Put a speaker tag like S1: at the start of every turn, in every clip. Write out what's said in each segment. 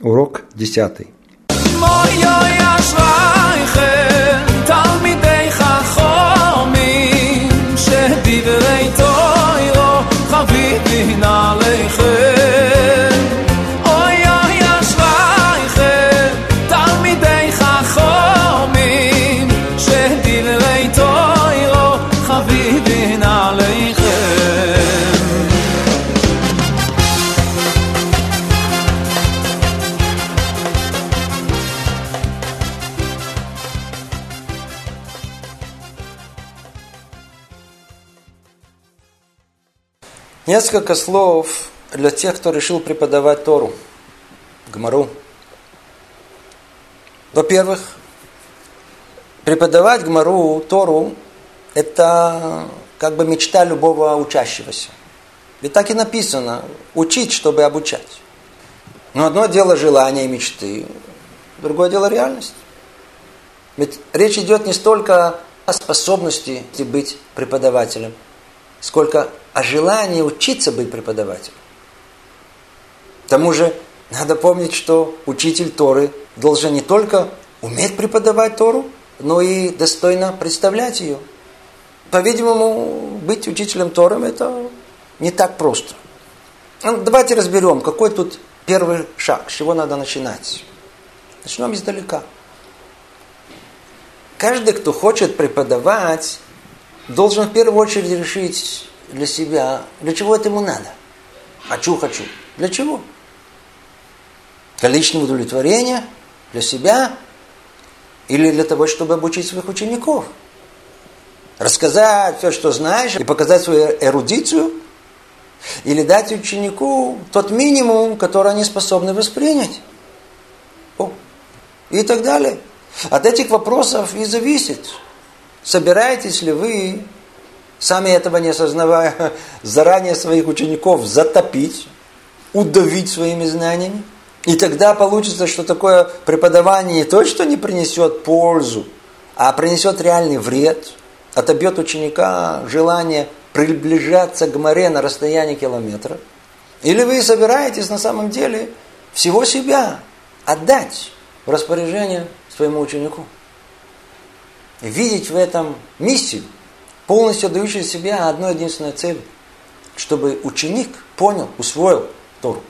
S1: Урок десятый. Несколько слов для тех, кто решил преподавать Тору, Гмару. Во-первых, преподавать Гмару, Тору, это как бы мечта любого учащегося. Ведь так и написано, учить, чтобы обучать. Но одно дело желания и мечты, другое дело реальность. Ведь речь идет не столько о способности быть преподавателем – сколько о желании учиться быть преподавателем. К тому же, надо помнить, что учитель Торы должен не только уметь преподавать Тору, но и достойно представлять ее. По-видимому, быть учителем Торы – это не так просто. Ну, давайте разберем, какой тут первый шаг, с чего надо начинать. Начнем издалека. Каждый, кто хочет преподавать, должен в первую очередь решить для себя, для чего это ему надо. Хочу, хочу. Для чего? Для личного удовлетворения, для себя или для того, чтобы обучить своих учеников. Рассказать все, что знаешь, и показать свою эрудицию, или дать ученику тот минимум, который они способны воспринять. О, и так далее. От этих вопросов и зависит, Собираетесь ли вы, сами этого не осознавая, заранее своих учеников затопить, удавить своими знаниями? И тогда получится, что такое преподавание не то, что не принесет пользу, а принесет реальный вред, отобьет ученика желание приближаться к море на расстоянии километра. Или вы собираетесь на самом деле всего себя отдать в распоряжение своему ученику видеть в этом миссию, полностью отдающую себя одной единственной цели, чтобы ученик понял, усвоил Тору.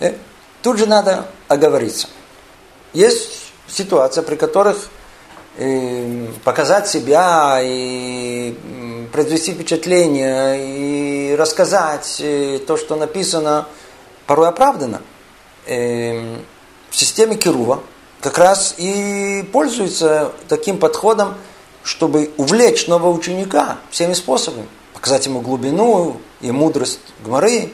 S1: И э, тут же надо оговориться. Есть ситуация, при которых э, показать себя и произвести впечатление и рассказать э, то, что написано, порой оправдано. В системе Кирува как раз и пользуется таким подходом, чтобы увлечь нового ученика всеми способами. Показать ему глубину и мудрость Гмары,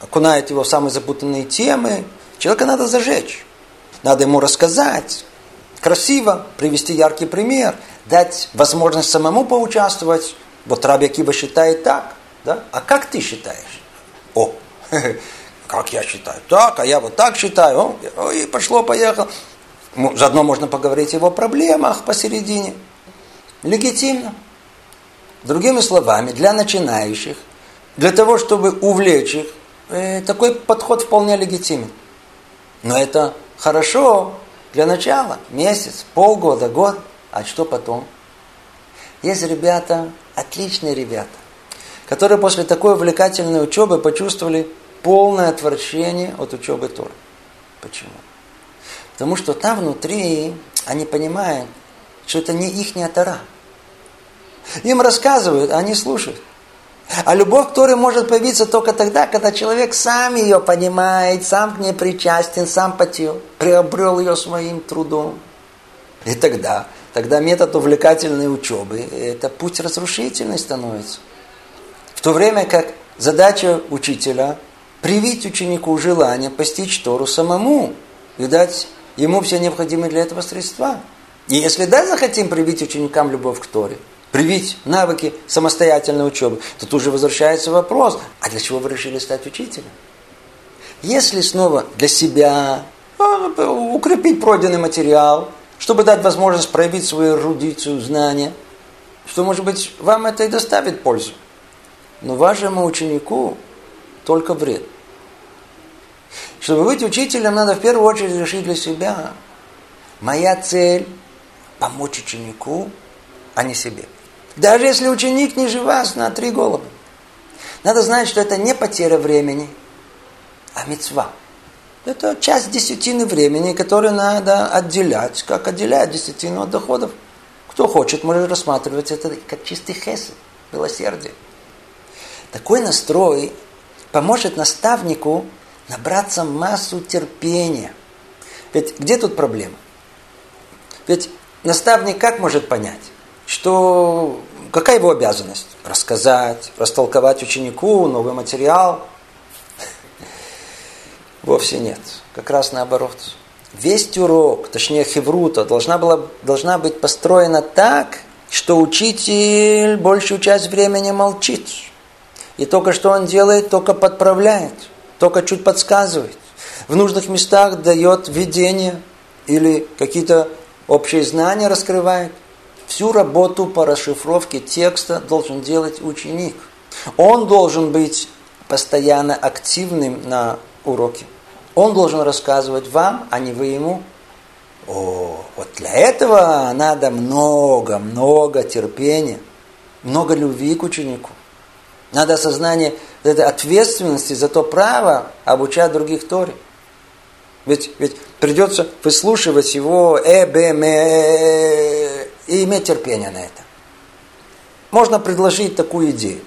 S1: окунает его в самые запутанные темы. Человека надо зажечь. Надо ему рассказать, красиво, привести яркий пример, дать возможность самому поучаствовать. Вот Раби Акиба считает так, да? А как ты считаешь? О, как я считаю? Так, а я вот так считаю. И пошло-поехало. Заодно можно поговорить о его проблемах посередине. Легитимно. Другими словами, для начинающих, для того, чтобы увлечь их, э, такой подход вполне легитимен. Но это хорошо для начала. Месяц, полгода, год. А что потом? Есть ребята, отличные ребята, которые после такой увлекательной учебы почувствовали полное отвращение от учебы Торы. Почему? Потому что там внутри они понимают, что это не их тара. Им рассказывают, а они слушают. А любовь к Торе может появиться только тогда, когда человек сам ее понимает, сам к ней причастен, сам потел, приобрел ее своим трудом. И тогда, тогда метод увлекательной учебы, это путь разрушительный становится. В то время как задача учителя привить ученику желание постичь Тору самому и дать ему все необходимые для этого средства. И если да, захотим привить ученикам любовь к Торе, привить навыки самостоятельной учебы, то тут же возвращается вопрос, а для чего вы решили стать учителем? Если снова для себя а, укрепить пройденный материал, чтобы дать возможность проявить свою эрудицию, знания, что, может быть, вам это и доставит пользу. Но вашему ученику только вред. чтобы быть учителем, надо в первую очередь решить для себя. Моя цель – помочь ученику, а не себе. Даже если ученик не живас на три головы. Надо знать, что это не потеря времени, а мецва. Это часть десятины времени, которую надо отделять, как отделяют десятину от доходов. Кто хочет, может рассматривать это как чистый хесед, милосердие. Такой настрой поможет наставнику набраться массу терпения. Ведь где тут проблема? Ведь наставник как может понять, что какая его обязанность? Рассказать, растолковать ученику новый материал? Вовсе нет. Как раз наоборот. Весь урок, точнее хеврута, должна, была, должна быть построена так, что учитель большую часть времени молчит. И только что он делает, только подправляет, только чуть подсказывает. В нужных местах дает видение или какие-то общие знания раскрывает. Всю работу по расшифровке текста должен делать ученик. Он должен быть постоянно активным на уроке. Он должен рассказывать вам, а не вы ему. О, вот для этого надо много-много терпения, много любви к ученику. Надо осознание этой ответственности за то право обучать других Торе. Ведь, ведь придется выслушивать его э, б, м, э, и иметь терпение на это. Можно предложить такую идею.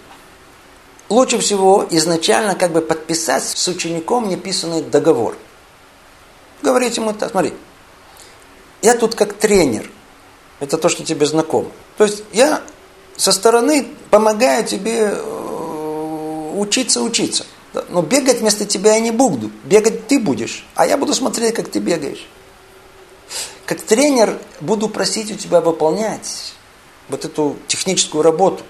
S1: Лучше всего изначально как бы подписать с учеником неписанный договор. Говорить ему так, смотри, я тут как тренер. Это то, что тебе знакомо. То есть я со стороны помогаю тебе э, учиться учиться. Но бегать вместо тебя я не буду. Бегать ты будешь, а я буду смотреть, как ты бегаешь. Как тренер буду просить у тебя выполнять вот эту техническую работу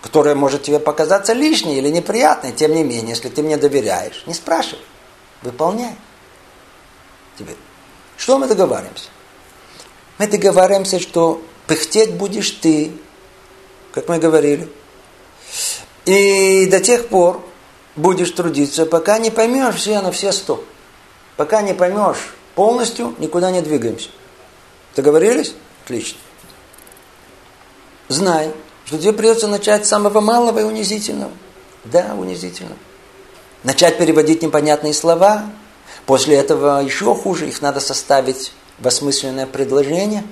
S1: которая может тебе показаться лишней или неприятной, тем не менее, если ты мне доверяешь, не спрашивай, выполняй. Теперь, что мы договариваемся? Мы договариваемся, что пыхтеть будешь ты, как мы говорили. И до тех пор будешь трудиться, пока не поймешь все на все сто. Пока не поймешь полностью, никуда не двигаемся. Договорились? Отлично. Знай, что тебе придется начать с самого малого и унизительного. Да, унизительного. Начать переводить непонятные слова. После этого еще хуже, их надо составить в осмысленное предложение.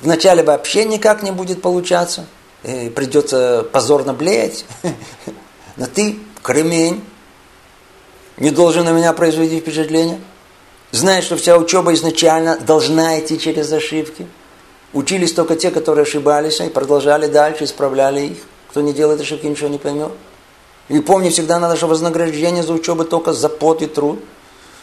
S1: Вначале вообще никак не будет получаться. И придется позорно блеять. Но ты, кремень, не должен на меня произвести впечатление. Знаешь, что вся учеба изначально должна идти через ошибки. Учились только те, которые ошибались, и продолжали дальше, исправляли их. Кто не делает ошибки, ничего не поймет. И помни, всегда надо, что вознаграждение за учебу только за пот и труд.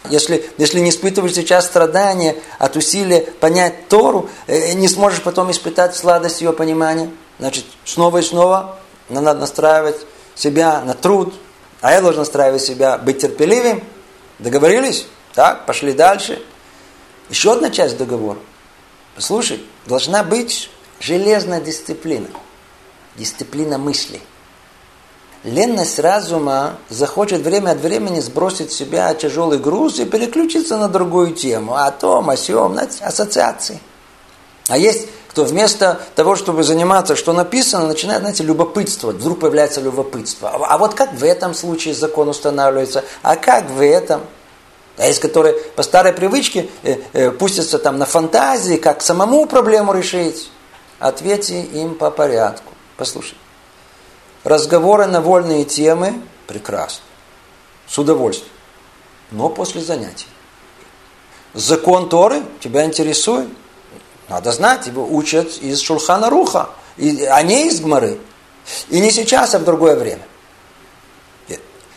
S1: Если, если не испытываешь сейчас страдания от усилия понять Тору, э, не сможешь потом испытать сладость ее понимания. Значит, снова и снова надо настраивать себя на труд, а я должен настраивать себя быть терпеливым. Договорились? Так, пошли дальше. Еще одна часть договора. Слушай, должна быть железная дисциплина. Дисциплина мысли. Ленность разума захочет время от времени сбросить с себя тяжелый груз и переключиться на другую тему. О том, о сем, на ассоциации. А есть кто вместо того, чтобы заниматься, что написано, начинает, знаете, любопытствовать. Вдруг появляется любопытство. А вот как в этом случае закон устанавливается? А как в этом? А есть, которые по старой привычке э, э, пустятся там на фантазии, как самому проблему решить. Ответьте им по порядку. Послушай. Разговоры на вольные темы прекрасно. С удовольствием. Но после занятий. Закон Торы тебя интересует? Надо знать, его учат из Шулхана Руха, а не из Гмары. И не сейчас, а в другое время.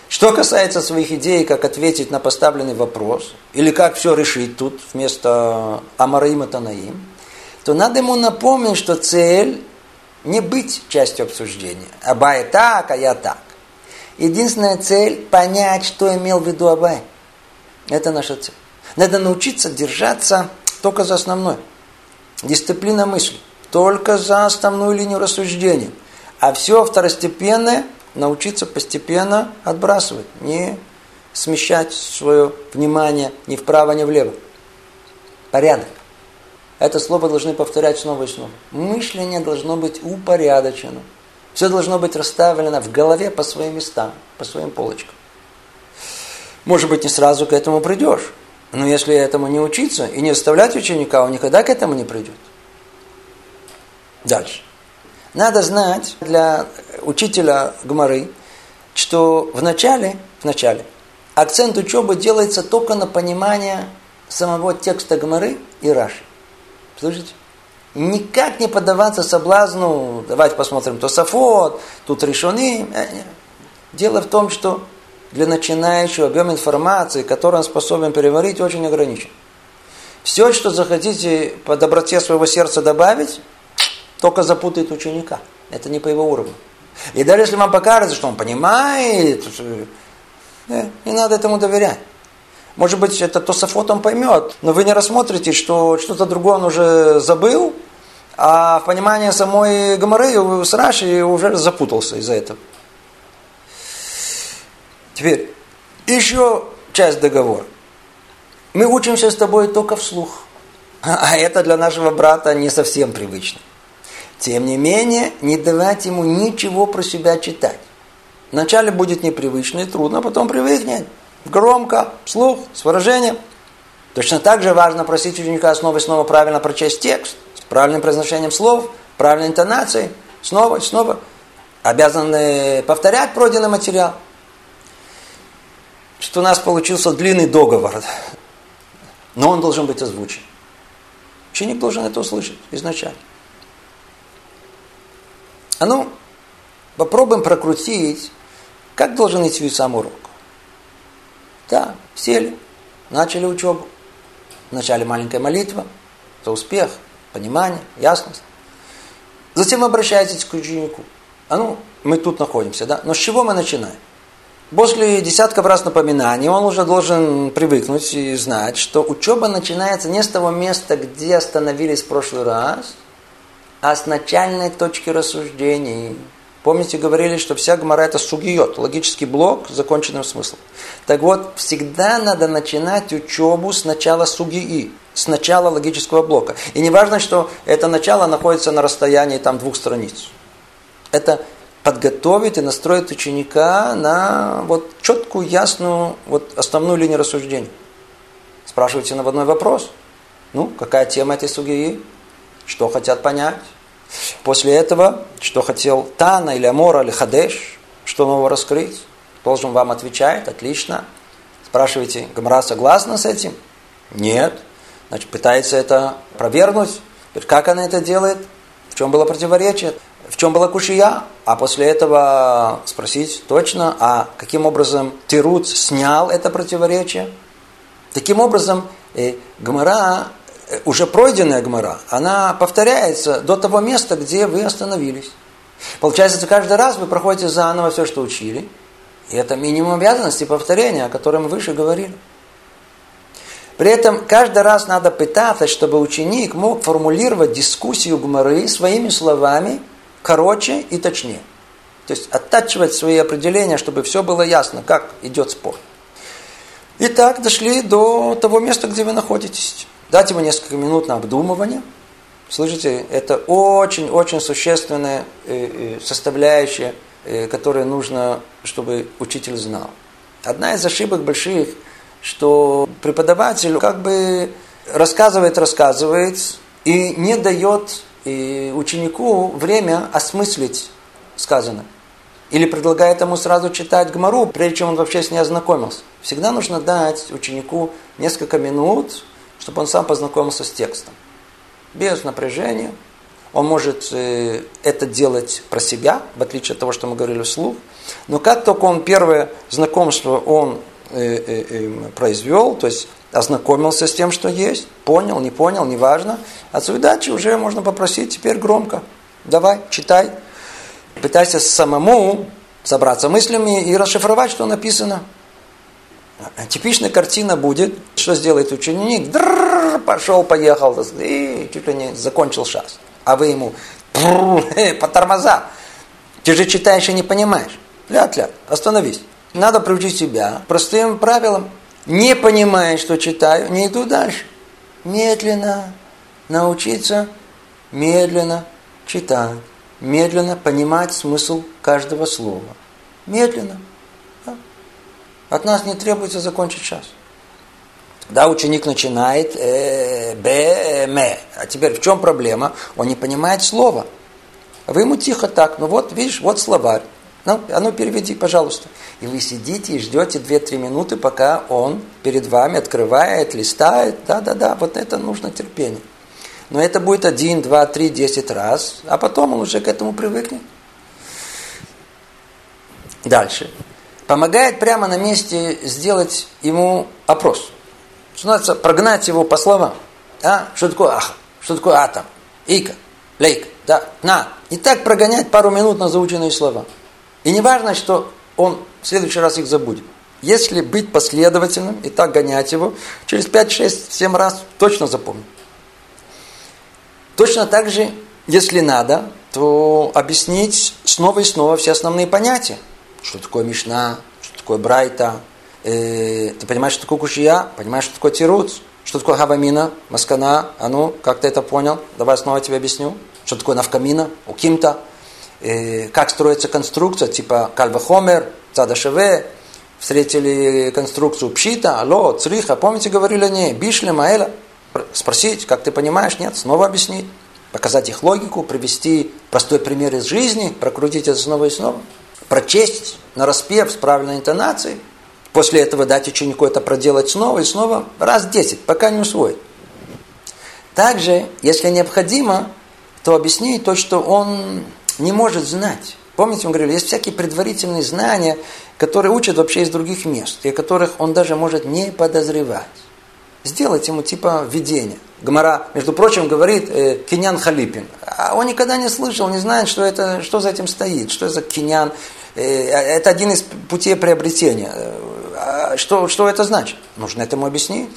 S1: Что касается своих идей, как ответить на поставленный вопрос, или как все решить тут вместо Амараима Танаим, то надо ему напомнить, что цель не быть частью обсуждения. Абай так, а я так. Единственная цель – понять, что имел в виду Абай. Это наша цель. Надо научиться держаться только за основной. Дисциплина мысли. Только за основную линию рассуждения. А все второстепенное научиться постепенно отбрасывать. Не, смещать свое внимание ни вправо, ни влево. Порядок. Это слово должны повторять снова и снова. Мышление должно быть упорядочено. Все должно быть расставлено в голове по своим местам, по своим полочкам. Может быть, не сразу к этому придешь. Но если этому не учиться и не оставлять ученика, он никогда к этому не придет. Дальше. Надо знать для учителя Гмары, что в начале, в начале акцент учебы делается только на понимание самого текста Гмары и Раши. Слышите? Никак не поддаваться соблазну, давайте посмотрим Тософот, тут решены. Э, Дело в том, что для начинающего объем информации, который он способен переварить, очень ограничен. Все, что захотите по доброте своего сердца добавить, только запутает ученика. Это не по его уровню. И даже если вам покажется, что он понимает, не надо этому доверять. Может быть, это Тософот он поймет, но вы не рассмотрите, что что-то другое он уже забыл, а в понимании самой Гамары с Раши уже запутался из-за этого. Теперь, еще часть договора. Мы учимся с тобой только вслух. А это для нашего брата не совсем привычно. Тем не менее, не давать ему ничего про себя читать. Вначале будет непривычно и трудно, а потом привыкнет. Громко, вслух, с выражением. Точно так же важно просить ученика снова и снова правильно прочесть текст, с правильным произношением слов, правильной интонацией, снова и снова. Обязаны повторять пройденный материал что у нас получился длинный договор, но он должен быть озвучен. Ученик должен это услышать изначально. А ну, попробуем прокрутить, как должен идти сам урок. Да, сели, начали учебу. Вначале маленькая молитва за успех, понимание, ясность. Затем обращаетесь к ученику. А ну, мы тут находимся, да? Но с чего мы начинаем? После десятков раз напоминаний он уже должен привыкнуть и знать, что учеба начинается не с того места, где остановились в прошлый раз, а с начальной точки рассуждений. Помните, говорили, что вся гмара это сугиот, логический блок с законченным смыслом. Так вот, всегда надо начинать учебу с начала сугии, с начала логического блока. И не важно, что это начало находится на расстоянии там, двух страниц. Это подготовить и настроить ученика на вот четкую, ясную, вот основную линию рассуждения. Спрашивайте на одной вопрос. Ну, какая тема этой сугии? Что хотят понять? После этого, что хотел Тана или Амора или Хадеш, что нового раскрыть? Должен вам отвечать, отлично. Спрашиваете, Гамра согласна с этим? Нет. Значит, пытается это провернуть. Как она это делает? В чем было противоречие? В чем была кушия, а после этого спросить точно, а каким образом Тирут снял это противоречие. Таким образом, э, Гмара, э, уже пройденная Гмара, она повторяется до того места, где вы остановились. Получается, каждый раз вы проходите заново все, что учили. И это минимум обязанности повторения, о котором мы выше говорили. При этом каждый раз надо пытаться, чтобы ученик мог формулировать дискуссию Гмары своими словами – короче и точнее. То есть оттачивать свои определения, чтобы все было ясно, как идет спор. Итак, дошли до того места, где вы находитесь. Дать ему несколько минут на обдумывание. Слышите, это очень-очень существенная э, э, составляющая, э, которую нужно, чтобы учитель знал. Одна из ошибок больших, что преподаватель как бы рассказывает, рассказывает и не дает и ученику время осмыслить сказанное. Или предлагает ему сразу читать Гмару, прежде чем он вообще с ней ознакомился. Всегда нужно дать ученику несколько минут, чтобы он сам познакомился с текстом. Без напряжения. Он может э, это делать про себя, в отличие от того, что мы говорили вслух. Но как только он первое знакомство он э, э, произвел, то есть ознакомился с тем, что есть, понял, не понял, неважно. Отцу дачи уже можно попросить теперь громко. Давай, читай. Пытайся самому собраться мыслями и расшифровать, что написано. Типичная картина будет, что сделает ученик, дрррр, пошел, поехал, и чуть ли не закончил шас. А вы ему по тормоза. Ты же читаешь и не понимаешь. Ля-ля, остановись. надо приучить себя простым правилам. Не понимая, что читаю, не иду дальше. Медленно научиться медленно читать, медленно понимать смысл каждого слова. Медленно. Да? От нас не требуется закончить час. Да, ученик начинает э, б, э. А теперь в чем проблема? Он не понимает слова. Вы ему тихо так, ну вот, видишь, вот словарь. Ну, а ну переведи, пожалуйста. И вы сидите и ждете 2-3 минуты, пока он перед вами открывает, листает. Да-да-да, вот это нужно терпение. Но это будет один, два, три, десять раз, а потом он уже к этому привыкнет. Дальше. Помогает прямо на месте сделать ему опрос. Что называется, прогнать его по словам. А? Что такое ах? Что такое атом? Ика, лейк, да, на. И так прогонять пару минут на заученные слова. И не важно, что он в следующий раз их забудет. Если быть последовательным и так гонять его, через 5, 6, 7 раз точно запомнит. Точно так же, если надо, то объяснить снова и снова все основные понятия. Что такое Мишна, что такое Брайта. Э, ты понимаешь, что такое Кушия, понимаешь, что такое Тируц, что такое Хавамина, Маскана. А ну, как ты это понял? Давай снова тебе объясню. Что такое Навкамина, Укимта. Э, как строится конструкция, типа Кальвахомер, Цадашеве. Встретили конструкцию Пшита, Алло, Цриха. Помните, говорили ней? Бишле, Маэла спросить, как ты понимаешь, нет, снова объяснить, показать их логику, привести простой пример из жизни, прокрутить это снова и снова, прочесть на распев с правильной интонацией, после этого дать ученику это проделать снова и снова, раз десять, пока не усвоит. Также, если необходимо, то объяснить то, что он не может знать. Помните, мы говорили, есть всякие предварительные знания, которые учат вообще из других мест, и о которых он даже может не подозревать сделать ему типа видение. Гмара, между прочим, говорит э, Кинян Халипин. А он никогда не слышал, не знает, что, это, что за этим стоит, что за Кинян. Э, это один из путей приобретения. А что, что это значит? Нужно этому объяснить.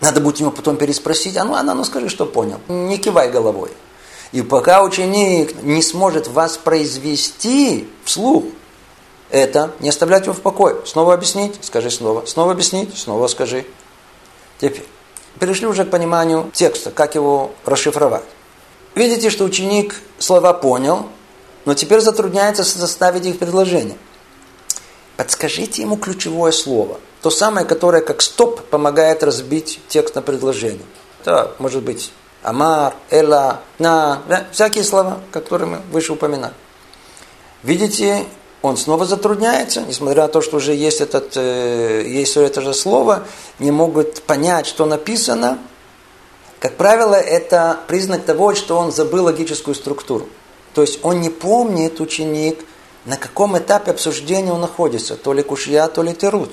S1: Надо будет ему потом переспросить, а ну, а ну скажи, что понял. Не кивай головой. И пока ученик не сможет воспроизвести вслух это, не оставлять его в покое. Снова объяснить, скажи снова. Снова объяснить, снова скажи. Теперь, перешли уже к пониманию текста, как его расшифровать. Видите, что ученик слова понял, но теперь затрудняется составить их предложение. Подскажите ему ключевое слово. То самое, которое как стоп помогает разбить текст на предложение. Это может быть Амар, Эла, На, да, всякие слова, которые мы выше упоминали. Видите, он снова затрудняется, несмотря на то, что уже есть, этот, э, есть все это же слово, не могут понять, что написано. Как правило, это признак того, что он забыл логическую структуру. То есть он не помнит, ученик, на каком этапе обсуждения он находится, то ли кушья, то ли терут.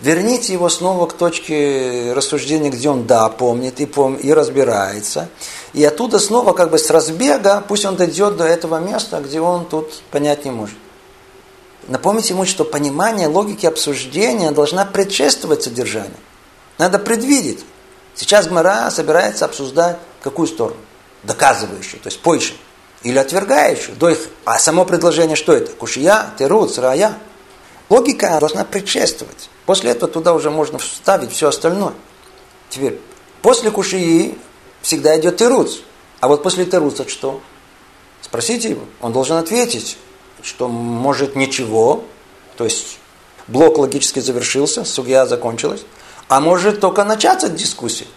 S1: Верните его снова к точке рассуждения, где он да, помнит и, пом и разбирается. И оттуда снова как бы с разбега, пусть он дойдет до этого места, где он тут понять не может. Напомните ему, что понимание логики обсуждения должна предшествовать содержанию. Надо предвидеть. Сейчас Гмара собирается обсуждать какую сторону? Доказывающую, то есть позже. Или отвергающую. До их, а само предложение что это? Кушия, теруц, рая. Логика должна предшествовать. После этого туда уже можно вставить все остальное. Теперь, после кушии всегда идет теруц. А вот после теруца что? Спросите его, он должен ответить что может ничего, то есть блок логически завершился, судья закончилась, а может только начаться дискуссия.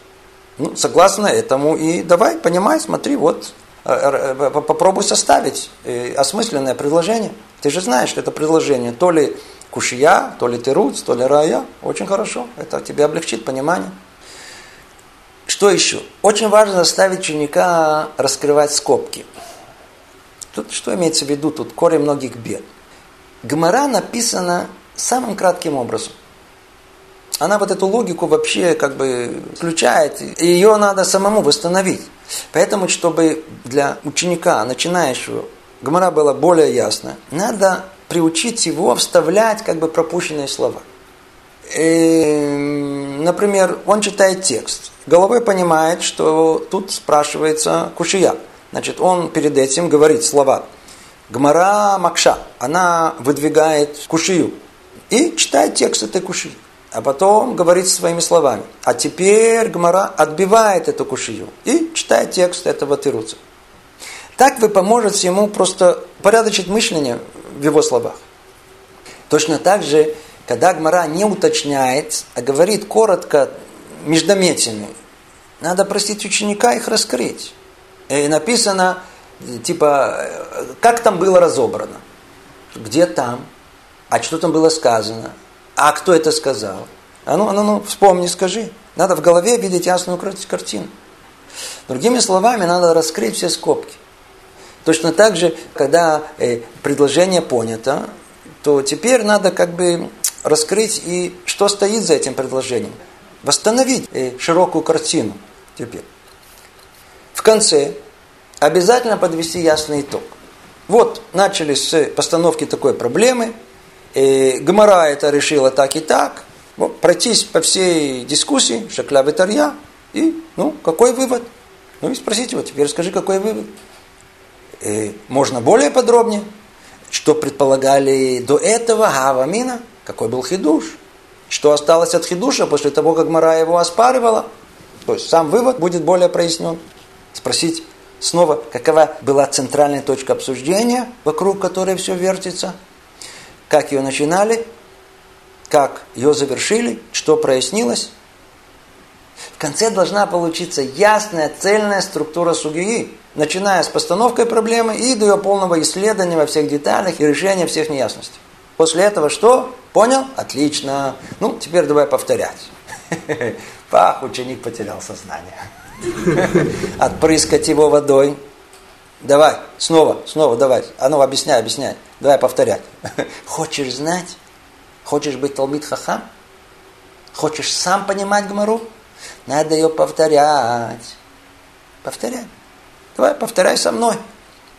S1: Ну, согласно этому и давай, понимай, смотри, вот, э, э, попробуй составить э, осмысленное предложение. Ты же знаешь, что это предложение то ли кушья, то ли тируц, то ли рая. Очень хорошо, это тебе облегчит понимание. Что еще? Очень важно заставить ученика раскрывать скобки. Тут что имеется в виду? Тут корень многих бед. Гмара написана самым кратким образом. Она вот эту логику вообще как бы включает, и ее надо самому восстановить. Поэтому, чтобы для ученика, начинающего, Гмара была более ясна, надо приучить его вставлять как бы пропущенные слова. И, например, он читает текст, головой понимает, что тут спрашивается кушия – Значит, он перед этим говорит слова. Гмара Макша, она выдвигает кушию. и читает текст этой куши. А потом говорит своими словами. А теперь Гмара отбивает эту кушию и читает текст этого тируца. Так вы поможете ему просто порядочить мышление в его словах. Точно так же, когда Гмара не уточняет, а говорит коротко, междометиями, надо просить ученика их раскрыть. И написано, типа, как там было разобрано. Где там? А что там было сказано? А кто это сказал? А ну, а ну, ну, вспомни, скажи. Надо в голове видеть ясную картину. Другими словами, надо раскрыть все скобки. Точно так же, когда э, предложение понято, то теперь надо как бы раскрыть и что стоит за этим предложением. Восстановить э, широкую картину теперь. В конце обязательно подвести ясный итог. Вот, начали с постановки такой проблемы. И Гмара это решила так и так. Вот, пройтись по всей дискуссии, шакля витарья. И, ну, какой вывод? Ну и спросите его, теперь скажи, какой вывод? И можно более подробнее, что предполагали до этого Гавамина, какой был хидуш, что осталось от хидуша после того, как Мара его оспаривала. То есть сам вывод будет более прояснен. Спросить, снова, какова была центральная точка обсуждения, вокруг которой все вертится, как ее начинали, как ее завершили, что прояснилось. В конце должна получиться ясная, цельная структура сугии, начиная с постановкой проблемы и до ее полного исследования во всех деталях и решения всех неясностей. После этого что? Понял? Отлично. Ну, теперь давай повторять. Пах, ученик потерял сознание. Отпрыскать его водой. Давай, снова, снова давай. А ну, объясняй, объясняй. Давай повторять. Хочешь знать? Хочешь быть Талмит Хахам? Хочешь сам понимать Гмару? Надо ее повторять. Повторяй. Давай, повторяй со мной.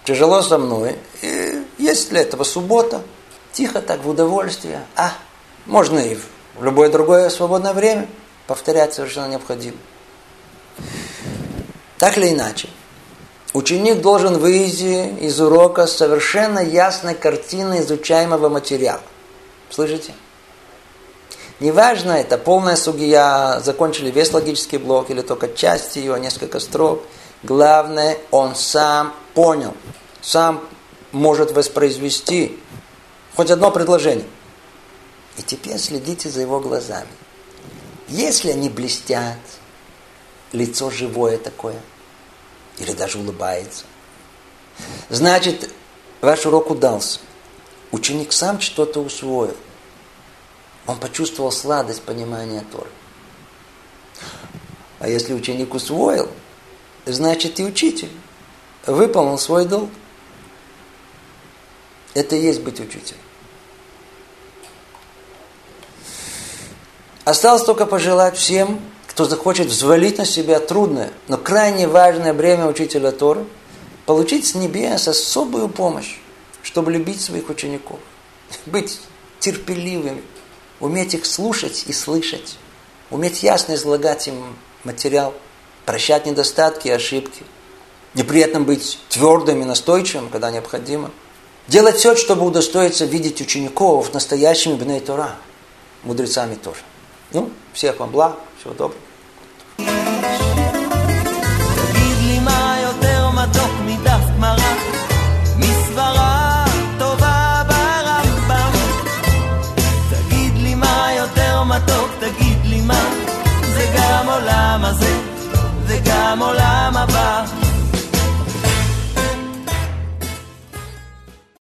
S1: Тяжело со мной. И есть для этого суббота. Тихо так, в удовольствие. А, можно и в любое другое свободное время повторять совершенно необходимо. Так или иначе, ученик должен выйти из урока с совершенно ясной картиной изучаемого материала. Слышите? Неважно, это полная судья, закончили весь логический блок или только часть ее, несколько строк. Главное, он сам понял, сам может воспроизвести хоть одно предложение. И теперь следите за его глазами. Если они блестят, лицо живое такое, или даже улыбается, значит, ваш урок удался. Ученик сам что-то усвоил. Он почувствовал сладость понимания Торы. А если ученик усвоил, значит и учитель выполнил свой долг. Это и есть быть учителем. Осталось только пожелать всем, кто захочет взвалить на себя трудное, но крайне важное бремя учителя Торы, получить с небес особую помощь, чтобы любить своих учеников, быть терпеливыми, уметь их слушать и слышать, уметь ясно излагать им материал, прощать недостатки и ошибки, неприятно быть твердым и настойчивым, когда необходимо, делать все, чтобы удостоиться видеть учеников настоящими Бней Тора, мудрецами тоже. Ну, всех вам благ, всего доброго. molama pa